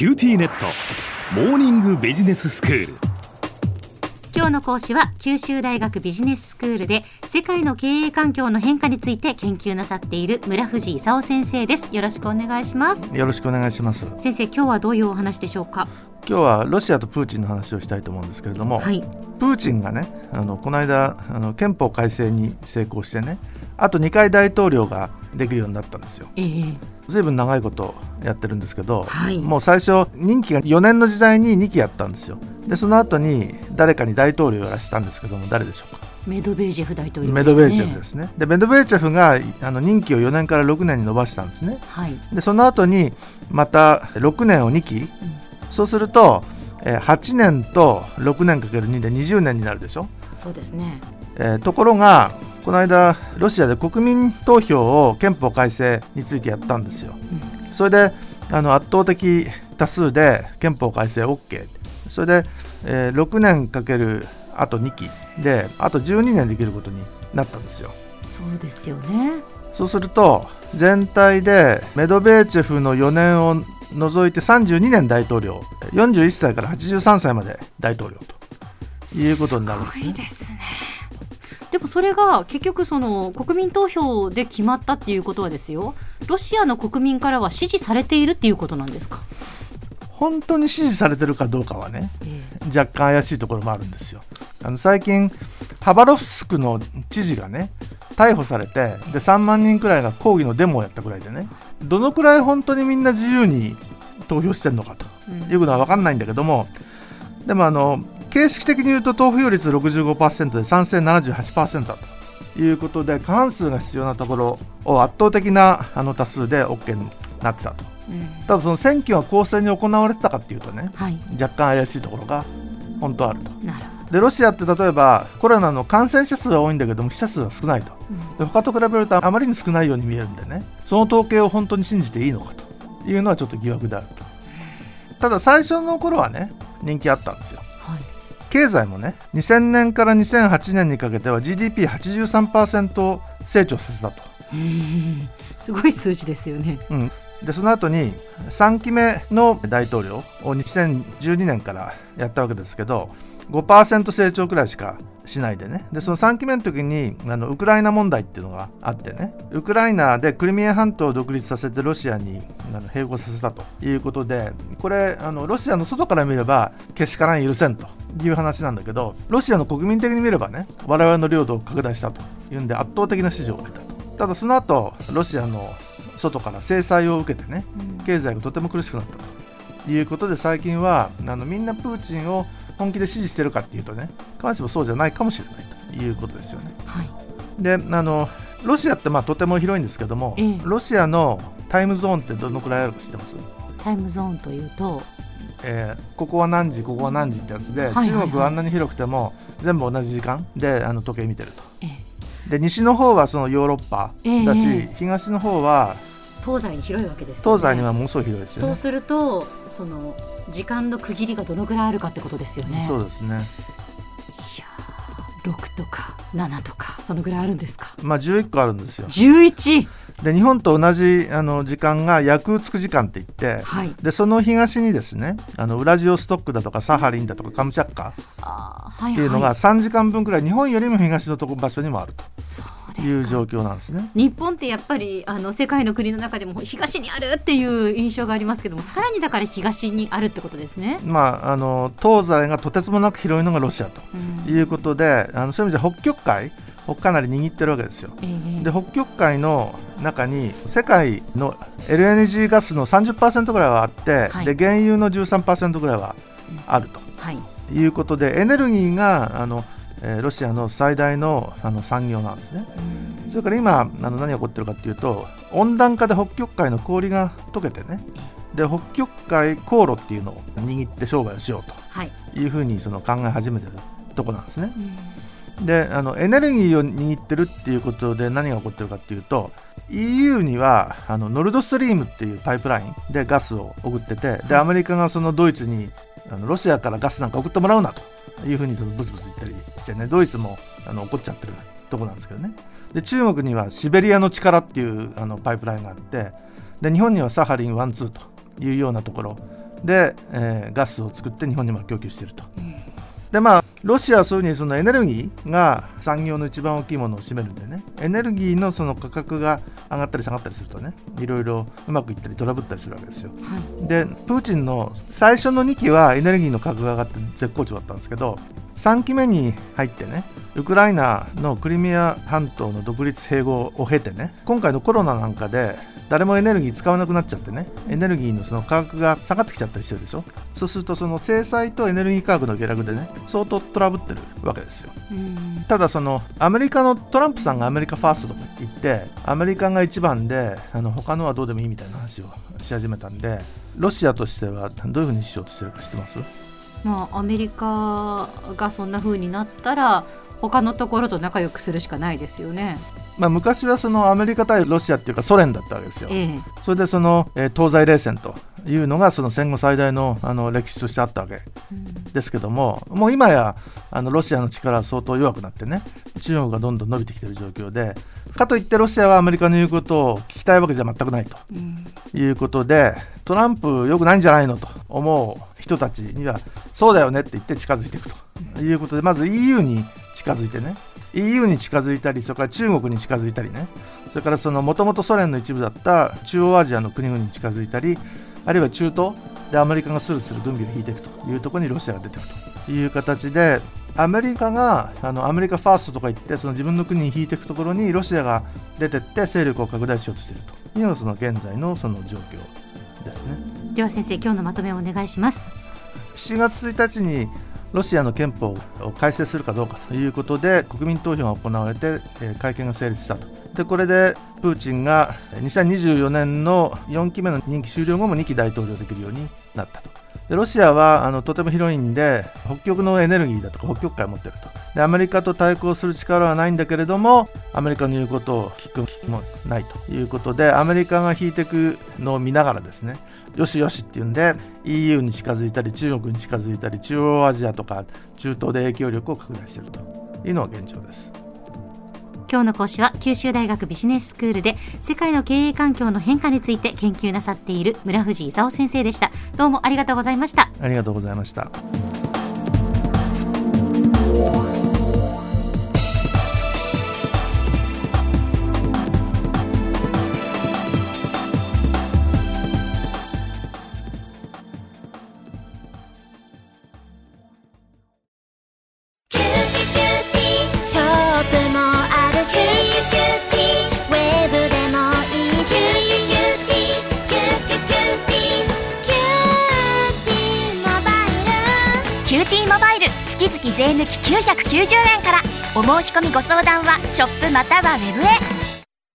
QTnet。モーニングビジネススクール。今日の講師は九州大学ビジネススクールで世界の経営環境の変化について研究なさっている村藤勲先生です。よろしくお願いします。よろしくお願いします。先生今日はどういうお話でしょうか？今日はロシアとプーチンの話をしたいと思うんですけれども、はい。プーチンがねあのこの間あの憲法改正に成功してねあと2回大統領ができるようになったんですよ。ええずいぶん長いことやってるんですけど、はい。もう最初任期が4年の時代に2期やったんですよ。でその後に誰かに大統領をやらしたんですけども誰でしょうか？メドベージェフ大統領メドベーチェフですすね。でメドベーチェフがあの任期を4年から6年に延ばしたんですね。はい。でその後にまた6年を2期、そうすると、えー8年と6年かける2で20年になるでしょ、そうですね。えーところがこの間ロシアで国民投票を憲法改正についてやったんですよ、それであの圧倒的多数で憲法改正 OK それで、えー6年かけるあと2期。であと12年できることになったんですよ。そうですよね。そうすると全体でメドベーチェフの4年を除いて32年大統領。41歳から83歳まで大統領ということになるんですすごいね。ですねでもそれが結局その国民投票で決まったっていうことはですよ。ロシアの国民からは支持されているっていうことなんですか、本当に支持されてるかどうかはねえ若干怪しいところもあるんですよ。あの最近ハバロフスクの知事がね逮捕されてで3万人くらいが抗議のデモをやったくらいでねどのくらい本当にみんな自由に投票してるのかということは分かんないんだけどもでもあの形式的に言うと投票率65%で賛成78%だと。いうことで過半数が必要なところを圧倒的なあの多数で OK になってたと。うん。ただその選挙が公正に行われてたかっていうとねはい。若干怪しいところが本当あると。なるほでロシアって例えばコロナの感染者数は多いんだけども死者数は少ないと。ど、で他と比べるとあまりに少ないように見えるんでねその統計を本当に信じていいのかと。いうのはちょっと疑惑であると。ただ最初の頃はね人気あったんですよ。はい経済もね2000年から2008年にかけては GDP83% 成長させたと、う んすごい数字ですよね。うん、でその後に3期目の大統領を2012年からやったわけですけど5%成長くらいしかしないでね。でその3期目の時にあのウクライナ問題っていうのがあってね。ウクライナでクリミア半島を独立させてロシアにあの併合させたということでこれあのロシアの外から見ればけしからん許せんという話なんだけどロシアの国民的に見ればね我々の領土を拡大したというんで圧倒的な支持を得たと。ただその後ロシアの外から制裁を受けてね経済がとても苦しくなったということで最近はあのみんなプーチンを本気で支持してるかっていうとね必ずしもそうじゃないかもしれないということですよね。はい。であのロシアってまあとても広いんですけども、ええ。ロシアのタイムゾーンってどのくらいあるか知ってます、タイムゾーンというとえーここは何時ここは何時ってやつで、はいはいはい中国はあんなに広くても全部同じ時間であの時計見てると。ええで西の方はそのヨーロッパだし、ええ東の方は東西に広いわけですよね東西にはものすごい広いですよね。そうするとその時間の区切りがどのぐらいあるかってことですよねそうですね。いやー6とか7とかそのぐらいあるんですか？まあ11個あるんですよ。11で日本と同じあの時間がヤクーツク時間って言って、はい。でその東にですねあのウラジオストックだとかサハリンだとかカムチャッカあーはいっていうのがはい3時間分くらい日本よりも東のとこ場所にもあるそうという状況なんですね。日本ってやっぱりあの世界の国の中でも東にあるっていう印象がありますけどもさらにだから東にあるってことですね。まあ、あの東西がとてつもなく広いのがロシアとうん。いうことであのそういう意味じゃ北極海をかなり握ってるわけですよ。ええで北極海の中に世界の LNG ガスの30%ぐらいはあって、はいで原油の13%ぐらいはあると。はいいうことでエネルギーがあの、えーロシアの最大のあの産業なんですね。それから今あの何が起こってるかっていうと温暖化で北極海の氷が溶けてねで北極海航路っていうのを握って商売をしようはい、というふうにその考え始めてるとこなんですね。うんであのエネルギーを握ってるっていうことで何が起こってるかっていうと EU にはあのノルドストリームっていうパイプラインでガスを送っててでアメリカがそのドイツにあのロシアからガスなんか送ってもらうなというふうにそのブツブツ言ったりしてねドイツもあの怒っちゃってるとこなんですけどね。で中国にはシベリアの力っていうあのパイプラインがあってで日本にはサハリン1、2というようなところで、えーガスを作って日本にも供給していると。でまあロシアはそういうふうにそのエネルギーが産業の一番大きいものを占めるんでねエネルギーのその価格が上がったり下がったりするとねいろいろうまくいったりトラブったりするわけですよ。はいでプーチンの最初の2期はエネルギーの価格が上がって絶好調だったんですけど3期目に入ってねウクライナのクリミア半島の独立併合を経てね今回のコロナなんかで誰もエネルギー使わなくなっちゃってねエネルギーのその価格が下がってきちゃったりしてるでしょ？そうするとその制裁とエネルギー価格の下落でね相当トラブってるわけですよ。うん。ただそのアメリカのトランプさんがアメリカファーストとか言ってアメリカが一番であの他のはどうでもいいみたいな話をし始めたんでロシアとしてはどういうふうにしようとしてるか知ってます？まあアメリカがそんな風になったら他のところと仲良くするしかないですよね。まあ、昔はそのアメリカ対ロシアっていうかソ連だったわけですよ。ええ。それでその、えー東西冷戦というのがその戦後最大のあの歴史としてあったわけですけどももう今やあのロシアの力は相当弱くなってね中国がどんどん伸びてきている状況でかといってロシアはアメリカの言うことを聞きたいわけじゃ全くないとうん。いうことでトランプ良くないんじゃないのと思う人たちにはそうだよねって言って近づいていくということでまず EU に近づいてね EU に近づいたりそれから中国に近づいたりねそれからそのもともとソ連の一部だった中央アジアの国々に近づいたりあるいは中東でアメリカがスルスル軍備を引いていくというところにロシアが出てくるという形でアメリカがあのアメリカファーストとか言ってその自分の国に引いていくところにロシアが出てって勢力を拡大しようとしているというのがその現在のその状況ですね。では先生今日のまとめをお願いします。7月1日にロシアの憲法を改正するかどうかということで国民投票が行われて、会見が成立したと。でこれでプーチンが2024年の4期目の任期終了後も2期大統領できるようになったと。でロシアはあのとても広いんで北極のエネルギーだとか北極海を持ってるとでアメリカと対抗する力はないんだけれどもアメリカの言うことを聞く聞くもないということでアメリカが引いていくのを見ながらですねよしよしっていうんで EU に近づいたり中国に近づいたり中央アジアとか中東で影響力を拡大しているというのが現状です。今日の講師は九州大学ビジネススクールで世界の経営環境の変化について研究なさっている村藤勲先生でした。どうもありがとうございました。ありがとうございました。税抜き990円から。お申し込みご相談はショップまたはウェブへ。